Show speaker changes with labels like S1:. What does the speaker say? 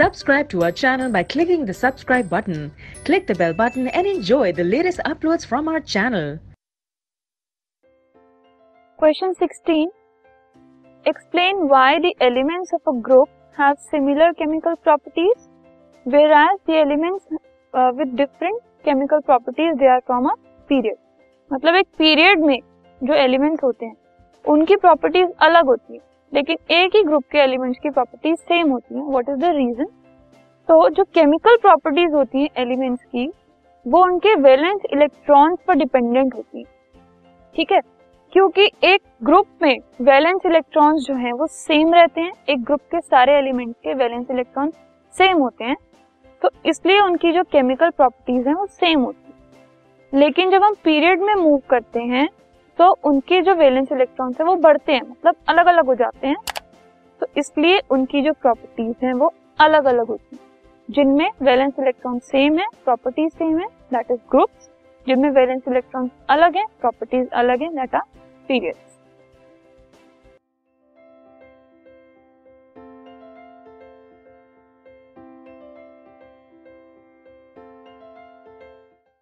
S1: Subscribe to our channel by clicking the subscribe button. Click the bell button and enjoy the latest uploads from our channel.
S2: Question 16. Explain why the elements of a group have similar chemical properties, whereas the elements uh, with different chemical properties they are from a period. मतलब एक period में जो elements होते हैं उनकी properties अलग होती है लेकिन एक ही ग्रुप के एलिमेंट्स की प्रॉपर्टीज़ सेम होती है. व्हाट इज़ द रीजन तो जो केमिकल प्रॉपर्टीज़ होती है एलिमेंट्स की, वो उनके वैलेंस इलेक्ट्रॉन्स पर डिपेंडेंट होती है. ठीक है? क्योंकि एक ग्रुप में वैलेंस इलेक्ट्रॉन्स जो हैं, वो सेम रहते हैं. एक ग्रुप के सारे एलिमेंट्स के वैलेंस इलेक्ट्रॉन सेम होते हैं. तो इसलिए उनकी जो केमिकल प्रॉपर्टीज़ हैं, वो सेम होती है. लेकिन जब हम पीरियड में मूव करते हैं तो उनके जो वैलेंस इलेक्ट्रॉन्स है वो बढ़ते हैं मतलब अलग अलग हो जाते हैं। तो इसलिए उनकी जो प्रॉपर्टीज़ हैं वो अलग अलग होती हैं। जिनमें वैलेंस इलेक्ट्रॉन सेम है प्रॉपर्टीज़ सेम है दैट इज़ ग्रुप्स जिनमें वैलेंस इलेक्ट्रॉन अलग है प्रॉपर्टीज़ अलग है दैट आर पीरियड्स